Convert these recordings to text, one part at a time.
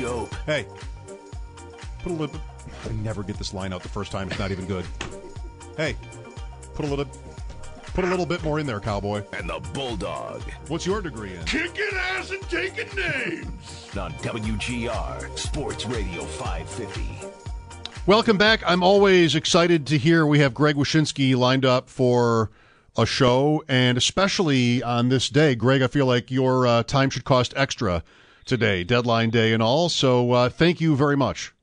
Hey, put a little. I never get this line out the first time. It's not even good. Hey, put a little. Put a little bit more in there, cowboy. And the Bulldog. What's your degree in? Kicking ass and taking names. On WGR Sports Radio 550. Welcome back. I'm always excited to hear we have Greg Wyshynski lined up for a show, and especially on this day, Greg. I feel like your uh, time should cost extra today, deadline day and all. So uh, thank you very much.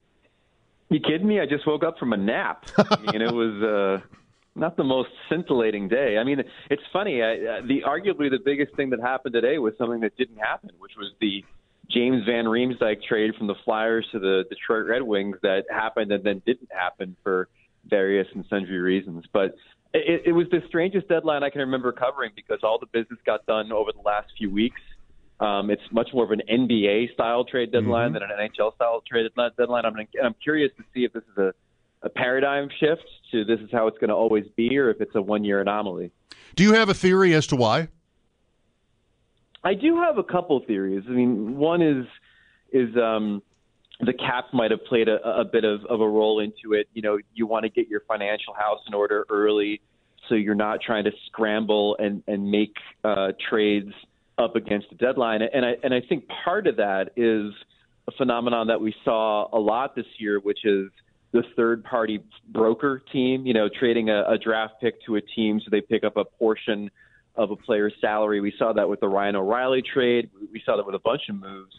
You kidding me? I just woke up from a nap. I mean, it was uh, not the most scintillating day. I mean, it's funny. I, uh, the arguably the biggest thing that happened today was something that didn't happen, which was the James Van Riemsdyk trade from the Flyers to the Detroit Red Wings that happened and then didn't happen for various and sundry reasons. But it, it was the strangest deadline I can remember covering because all the business got done over the last few weeks. Um, it's much more of an NBA style trade deadline than an NHL style trade deadline. I'm, I'm curious to see if this is a, a paradigm shift to this is how it's going to always be, or if it's a one year anomaly. Do you have a theory as to why? I do have a couple theories. I mean, one is is um, the cap might have played a, a bit of, of a role into it. You know, you want to get your financial house in order early, so you're not trying to scramble and and make uh, trades up against the deadline. And I and I think part of that is a phenomenon that we saw a lot this year, which is the third party broker team, you know, trading a, a draft pick to a team so they pick up a portion of a player's salary. We saw that with the Ryan O'Reilly trade. We saw that with a bunch of moves.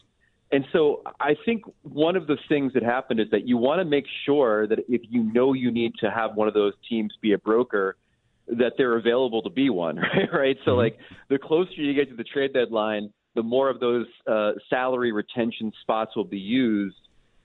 And so I think one of the things that happened is that you want to make sure that if you know you need to have one of those teams be a broker, that they're available to be one, right? right? So like the closer you get to the trade deadline, the more of those uh, salary retention spots will be used.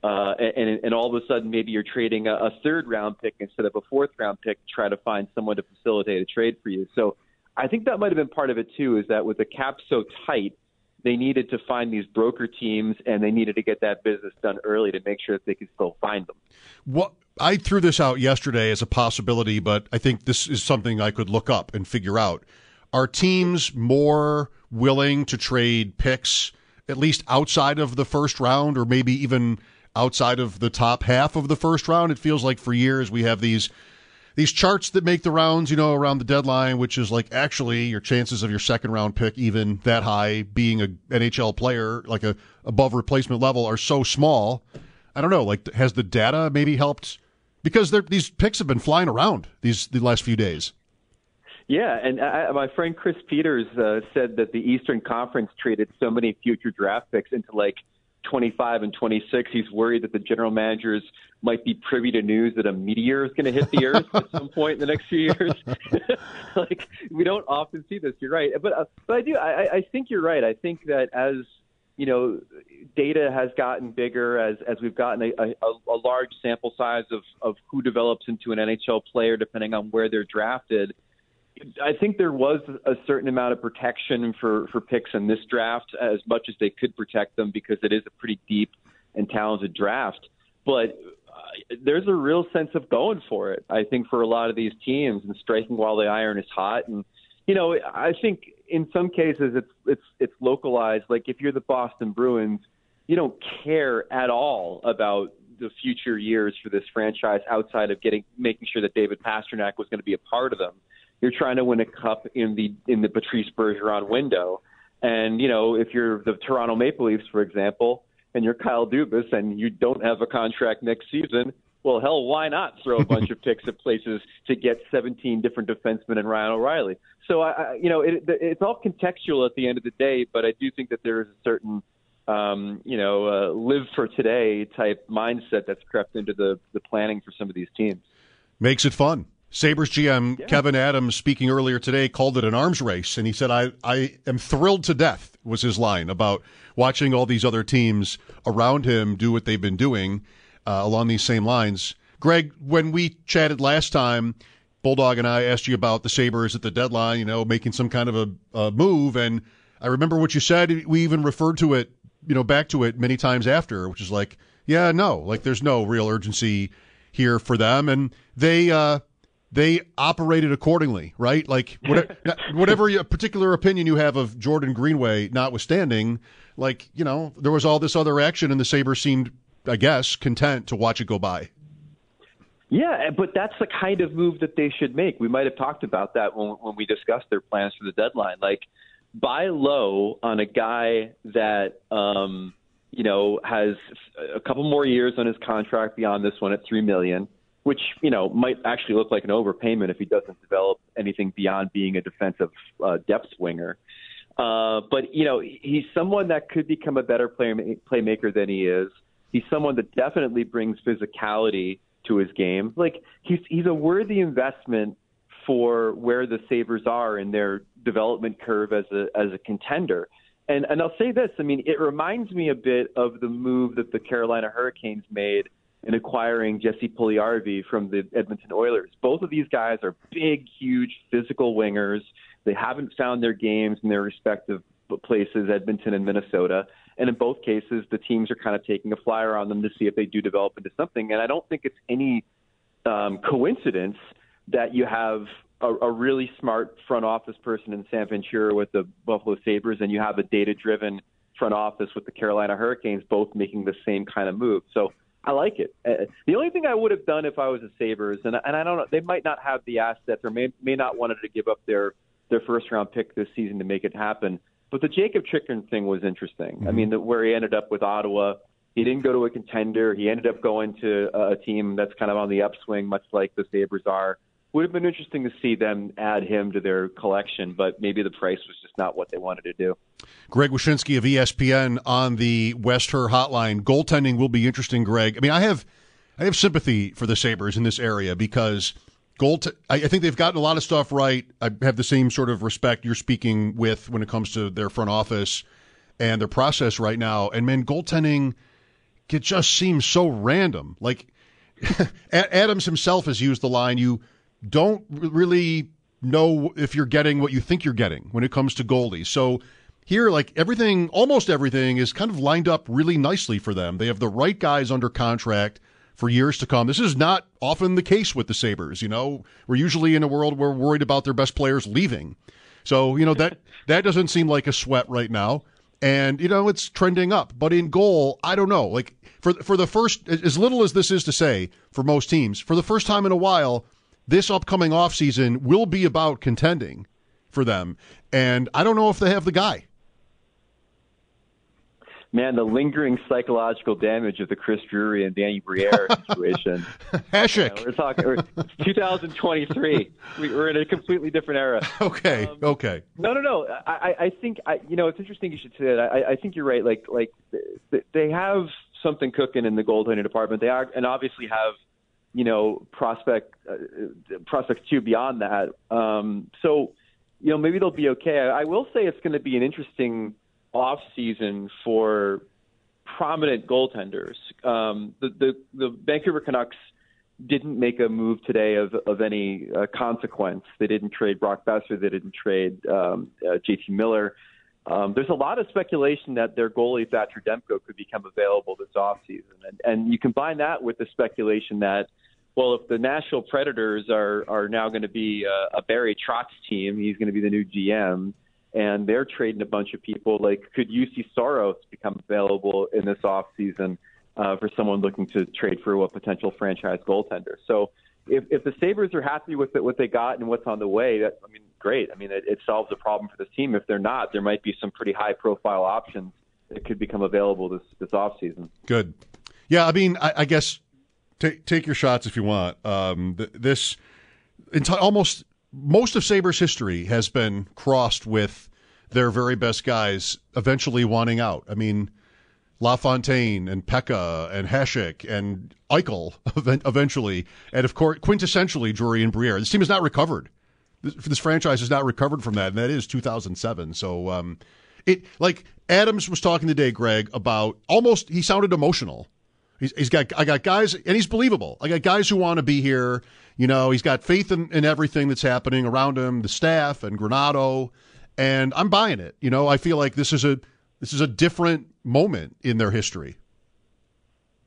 Uh, and, and all of a sudden, maybe you're trading a, a third round pick instead of a fourth round pick to try to find someone to facilitate a trade for you. So I think that might have been part of it too, is that with the cap so tight, they needed to find these broker teams and they needed to get that business done early to make sure that they could still find them. What I threw this out yesterday as a possibility, but I think this is something I could look up and figure out. Are teams more willing to trade picks at least outside of the first round or maybe even outside of the top half of the first round? It feels like for years we have these these charts that make the rounds, you know, around the deadline, which is like actually your chances of your second round pick even that high being a NHL player, like a above replacement level, are so small. I don't know. Like, has the data maybe helped? Because these picks have been flying around these the last few days. Yeah, and I, my friend Chris Peters uh, said that the Eastern Conference traded so many future draft picks into like 25 and 26. He's worried that the general managers might be privy to news that a meteor is going to hit the Earth at some point in the next few years. like we don't often see this. You're right, but uh, but I do. I, I think you're right. I think that as you know, data has gotten bigger as as we've gotten a, a, a large sample size of of who develops into an NHL player, depending on where they're drafted. I think there was a certain amount of protection for, for picks in this draft, as much as they could protect them because it is a pretty deep and talented draft. But uh, there's a real sense of going for it, I think, for a lot of these teams and striking while the iron is hot. And, you know, I think in some cases it's, it's, it's localized. Like if you're the Boston Bruins, you don't care at all about the future years for this franchise outside of getting making sure that David Pastrnak was going to be a part of them. You're trying to win a cup in the in the Patrice Bergeron window, And you know, if you're the Toronto Maple Leafs, for example, and you're Kyle Dubas and you don't have a contract next season, well, hell, why not throw a bunch of picks at places to get 17 different defensemen and Ryan O'Reilly? So I, I you know, it, it's all contextual at the end of the day, but I do think that there is a certain um, you know, uh, live for today type mindset that's crept into the, the planning for some of these teams. Makes it fun. Sabres GM yeah. Kevyn Adams speaking earlier today called it an arms race, and he said, I, I am thrilled to death, was his line about watching all these other teams around him do what they've been doing uh, along these same lines. Greg, when we chatted last time, Bulldog and I asked you about the Sabres at the deadline, you know, making some kind of a, a move, and I remember what you said. We even referred to it you know, back to it many times after, which is like, yeah, no, like there's no real urgency here for them, and they uh, they operated accordingly, right? Like whatever, whatever particular opinion you have of Jordan Greenway, notwithstanding, like you know, there was all this other action, and the Sabres seemed, I guess, content to watch it go by. Yeah, but that's the kind of move that they should make. We might have talked about that when, when we discussed their plans for the deadline. Like buy low on a guy that um, you know has a couple more years on his contract beyond this one at three million, which you know might actually look like an overpayment if he doesn't develop anything beyond being a defensive uh, depth winger. Uh, but you know he's someone that could become a better player, playmaker than he is. He's someone that definitely brings physicality to his game. Like he's he's a worthy investment for where the Sabres are in their development curve as a as a contender. And and I'll say this, I mean, it reminds me a bit of the move that the Carolina Hurricanes made in acquiring Jesse Puljujarvi from the Edmonton Oilers. Both of these guys are big, huge, physical wingers. They haven't found their games in their respective places, Edmonton and Minnesota. And in both cases, the teams are kind of taking a flyer on them to see if they do develop into something. And I don't think it's any um, coincidence that you have a, a really smart front office person in Sam Ventura with the Buffalo Sabres, and you have a data driven front office with the Carolina Hurricanes, both making the same kind of move. So I like it. Uh, the only thing I would have done if I was a Sabres, and, and I don't know, they might not have the assets or may, may not wanted to give up their their first round pick this season to make it happen. But the Jacob Chychrun thing was interesting. Mm-hmm. I mean, the, where he ended up with Ottawa, he didn't go to a contender. He ended up going to a team that's kind of on the upswing, much like the Sabres are would have been interesting to see them add him to their collection, but maybe the price was just not what they wanted to do. Greg Wyshynski of ESPN on the West Her hotline. Goaltending will be interesting, Greg. I mean, I have I have sympathy for the Sabres in this area because goal. I, I think they've gotten a lot of stuff right. I have the same sort of respect you're speaking with when it comes to their front office and their process right now. And man, goaltending it just seems so random. Like Adams himself has used the line you don't really know if you're getting what you think you're getting when it comes to goalies. So here, like everything, almost everything is kind of lined up really nicely for them. They have the right guys under contract for years to come. This is not often the case with the Sabres. You know, we're usually in a world where we're worried about their best players leaving. So, you know, that, that doesn't seem like a sweat right now. And, you know, it's trending up. But in goal, I don't know. Like for, for the first, as little as this is to say for most teams, for the first time in a while, this upcoming offseason will be about contending for them. And I don't know if they have the guy. Man, the lingering psychological damage of the Chris Drury and Danny Briere situation. Know, we're talking we're, 2023. We're in a completely different era. Okay. Um, okay. No, no, no. I, I think I, you know, it's interesting you should say that. I, I think you're right. Like, like they have something cooking in the goaltending department. They are, and obviously have you know, prospect uh, prospects too beyond that. Um, so, you know, maybe they'll be okay. I, I will say it's going to be an interesting off season for prominent goaltenders. Um, the, the the Vancouver Canucks didn't make a move today of of any uh, consequence. They didn't trade Brock Boeser. They didn't trade um, uh, JT Miller. Um, there's a lot of speculation that their goalie Thatcher Demko could become available this offseason, and and you combine that with the speculation that well, if the Nashville Predators are are now going to be a, a Barry Trotz team, he's going to be the new GM, and they're trading a bunch of people. Like, could Juuse Saros become available in this off season uh, for someone looking to trade for a potential franchise goaltender? So, if if the Sabres are happy with it, what they got and what's on the way, that I mean, great. I mean, it, it solves a problem for this team. If they're not, there might be some pretty high profile options that could become available this this off season. Good. Yeah, I mean, I, I guess take take your shots if you want. Um, th- this enti- almost most of Sabres history has been crossed with their very best guys eventually wanting out. I mean, LaFontaine and Peca and Hasek and Eichel eventually, and of course, quintessentially Drury and Briere. This team has not recovered. This, this franchise has not recovered from that, and that is 2007. So, um, it like Adams was talking today, Greg, about almost he sounded emotional. He's, he's got I got guys, and he's believable. I got guys who want to be here. You know, he's got faith in, in everything that's happening around him, the staff and Granato, and I'm buying it. You know, I feel like this is a this is a different moment in their history.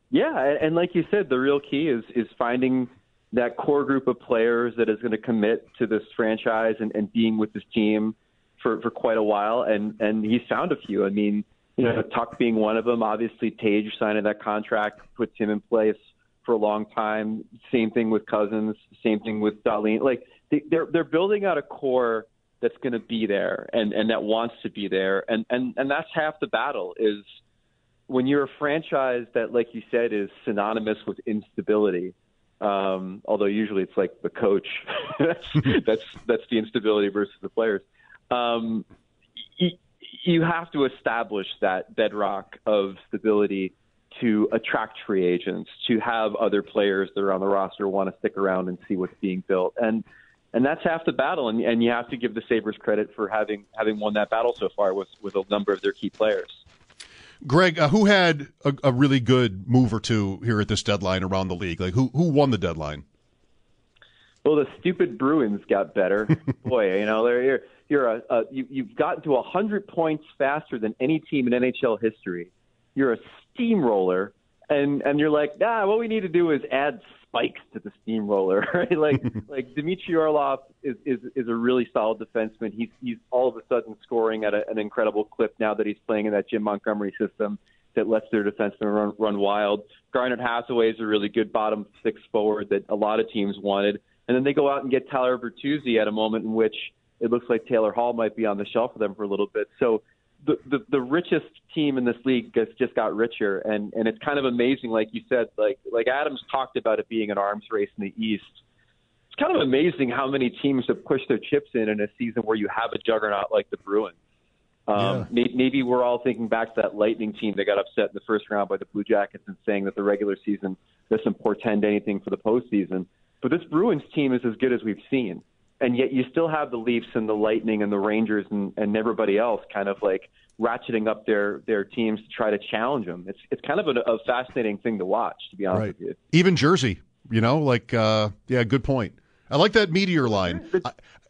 Yeah, and like you said, the real key is is finding that core group of players that is going to commit to this franchise and, and being with this team for, for quite a while. And and he's found a few. I mean, you know, Tuch being one of them. Obviously, Tage signing that contract puts him in place for a long time. Same thing with Cozens. Same thing with Dahlin. Like they, they're they're building out a core that's going to be there and and that wants to be there. And and and that's half the battle is when you're a franchise that, like you said, is synonymous with instability. Um, although usually it's like the coach that's that's that's the instability versus the players. Um, you, have to establish that bedrock of stability to attract free agents, to have other players that are on the roster want to stick around and see what's being built, and and that's half the battle. And, and you have to give the Sabres credit for having having won that battle so far with with a number of their key players. Greg, uh, who had a, a, really good move or two here at this deadline around the league? Like who who won the deadline? Well, the stupid Bruins got better. Boy, you know they're you're, a, a you, you've gotten to hundred points faster than any team in NHL history. You're a steamroller, and and you're like, nah. What we need to do is add spikes to the steamroller, right? Like like Dmitry Orlov is, is is a really solid defenseman. He's he's all of a sudden scoring at a, an incredible clip now that he's playing in that Jim Montgomery system that lets their defensemen run run wild. Garnet Hathaway is a really good bottom six forward that a lot of teams wanted, and then they go out and get Tyler Bertuzzi at a moment in which it looks like Taylor Hall might be on the shelf for them for a little bit. So the, the the richest team in this league has just got richer, and and it's kind of amazing, like you said, like like Adams talked about it being an arms race in the East. It's kind of amazing how many teams have pushed their chips in in a season where you have a juggernaut like the Bruins. Um, yeah. Maybe we're all thinking back to that Lightning team that got upset in the first round by the Blue Jackets and saying that the regular season doesn't portend anything for the postseason. But this Bruins team is as good as we've seen and yet you still have the Leafs and the Lightning and the Rangers and, and everybody else kind of like ratcheting up their their teams to try to challenge them. It's it's kind of a, a fascinating thing to watch, to be honest right. with you. Even Jersey, you know, like uh, yeah, good point. I like that meteor line.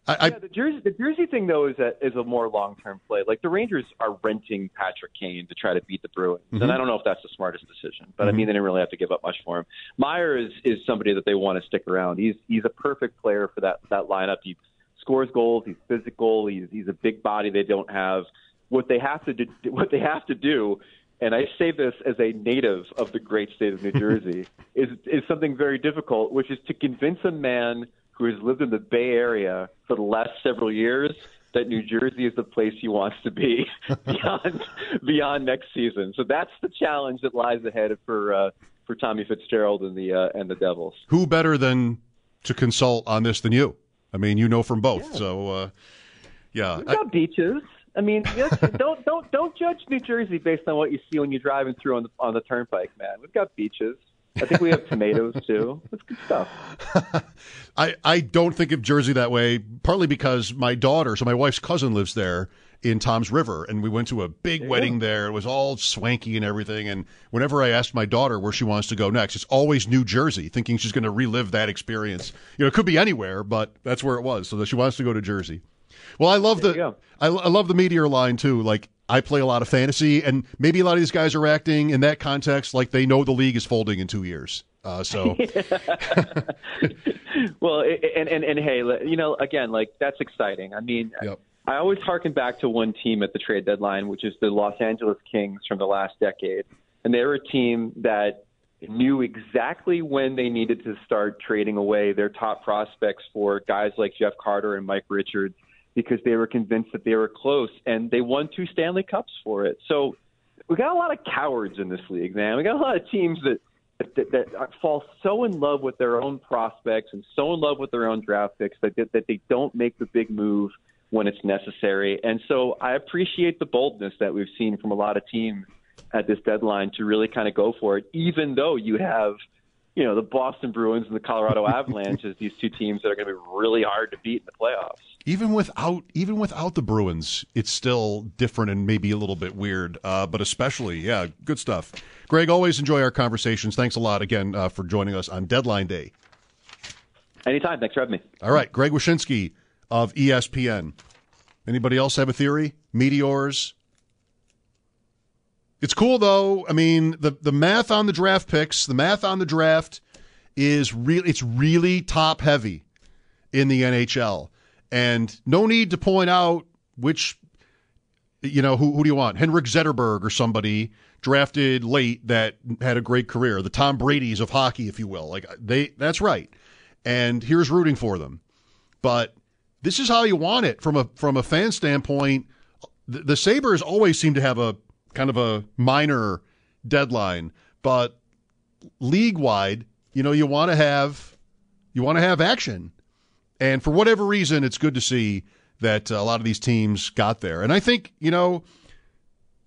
I, yeah, the Jersey the Jersey thing though is a is a more long term play. Like the Rangers are renting Patrick Kane to try to beat the Bruins, mm-hmm. and I don't know if that's the smartest decision. But mm-hmm. I mean, they didn't really have to give up much for him. Meier is is somebody that they want to stick around. He's he's a perfect player for that that lineup. He scores goals. He's physical. He's he's a big body they don't have. What they have to do, what they have to do, and I say this as a native of the great state of New Jersey, is is something very difficult, which is to convince a man who has lived in the Bay Area for the last several years that New Jersey is the place he wants to be beyond beyond next season. So that's the challenge that lies ahead for uh, for Tommy Fitzgerald and the uh, and the Devils. Who better than to consult on this than you? I mean, you know from both. Yeah. So uh, yeah, we've got I, beaches. I mean, don't don't don't judge New Jersey based on what you see when you're driving through on the on the turnpike, man. We've got beaches. I think we have tomatoes too. That's good stuff. I, I don't think of Jersey that way, partly because my daughter, so my wife's cousin lives there in Toms River, and we went to a big wedding there. It was all swanky and everything. And whenever I asked my daughter where she wants to go next, it's always New Jersey, thinking she's going to relive that experience. You know, it could be anywhere, but that's where it was. So that she wants to go to Jersey. Well, I love the I, I love the meteor line too. Like I play a lot of fantasy, and maybe a lot of these guys are acting in that context like they know the league is folding in two years. Uh, so, well, and, and and hey, you know, again, like that's exciting. I mean, yep. I always harken back to one team at the trade deadline, which is the Los Angeles Kings from the last decade, and they were a team that knew exactly when they needed to start trading away their top prospects for guys like Jeff Carter and Mike Richards because they were convinced that they were close and they won two Stanley Cups for it. So we got a lot of cowards in this league, man. We got a lot of teams that that, that fall so in love with their own prospects and so in love with their own draft picks that that they don't make the big move when it's necessary. And so I appreciate the boldness that we've seen from a lot of teams at this deadline to really kind of go for it, even though you have, you know, the Boston Bruins and the Colorado Avalanche as these two teams that are going to be really hard to beat in the playoffs. Even without even without the Bruins, it's still different and maybe a little bit weird. Uh, but especially, yeah, good stuff. Greg, always enjoy our conversations. Thanks a lot again uh, for joining us on Deadline Day. Anytime. Thanks for having me. All right, Greg Wyshynski of ESPN. Anybody else have a theory? Meteors, it's cool though. I mean, the the math on the draft picks, the math on the draft is real. It's really top heavy in the NHL, and no need to point out which. You know who? Who do you want? Henrik Zetterberg or somebody drafted late that had a great career. The Tom Brady's of hockey, if you will. Like they, that's right. And here's rooting for them. But this is how you want it from a from a fan standpoint. The, the Sabres always seem to have a kind of a minor deadline, but league wide, you know, you want to have you want to have action. And for whatever reason, it's good to see that uh, a lot of these teams got there. And I think, you know,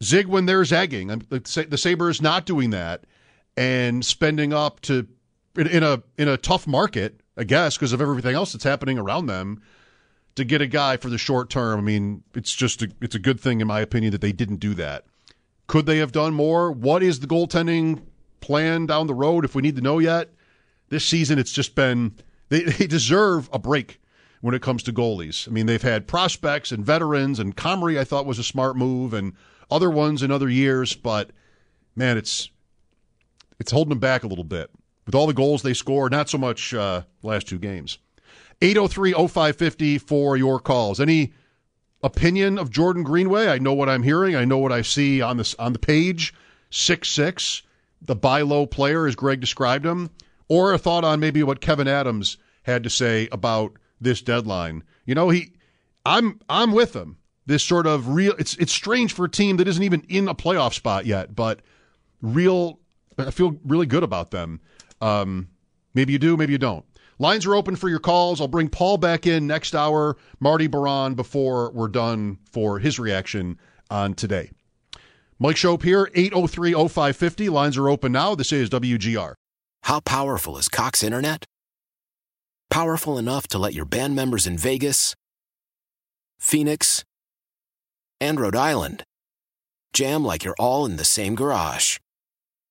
zig when they're zagging. The Sabres not doing that and spending up to in a in a tough market, I guess, because of everything else that's happening around them to get a guy for the short term. I mean, it's just a, it's a good thing in my opinion that they didn't do that. Could they have done more? What is the goaltending plan down the road if we need to know yet? This season, it's just been, they, they deserve a break when it comes to goalies. I mean, they've had prospects and veterans, and Comrie, I thought, was a smart move, and other ones in other years, but man, it's it's holding them back a little bit. With all the goals they score, not so much uh, last two games. 803 0550 for your calls. Any opinion of Jordan Greenway. I know what I'm hearing. I know what I see on this on the page. Six six, the buy low player, as Greg described him, or a thought on maybe what Kevyn Adams had to say about this deadline. You know, he, I'm I'm with him. This sort of real. It's it's strange for a team that isn't even in a playoff spot yet, but real. I feel really good about them. Um, maybe you do, maybe you don't. Lines are open for your calls. I'll bring Paul back in next hour, Marty Baron, before we're done for his reaction on today. Mike Schopp here, 803 0550. Lines are open now. This is WGR. How powerful is Cox Internet? Powerful enough to let your band members in Vegas, Phoenix, and Rhode Island jam like you're all in the same garage.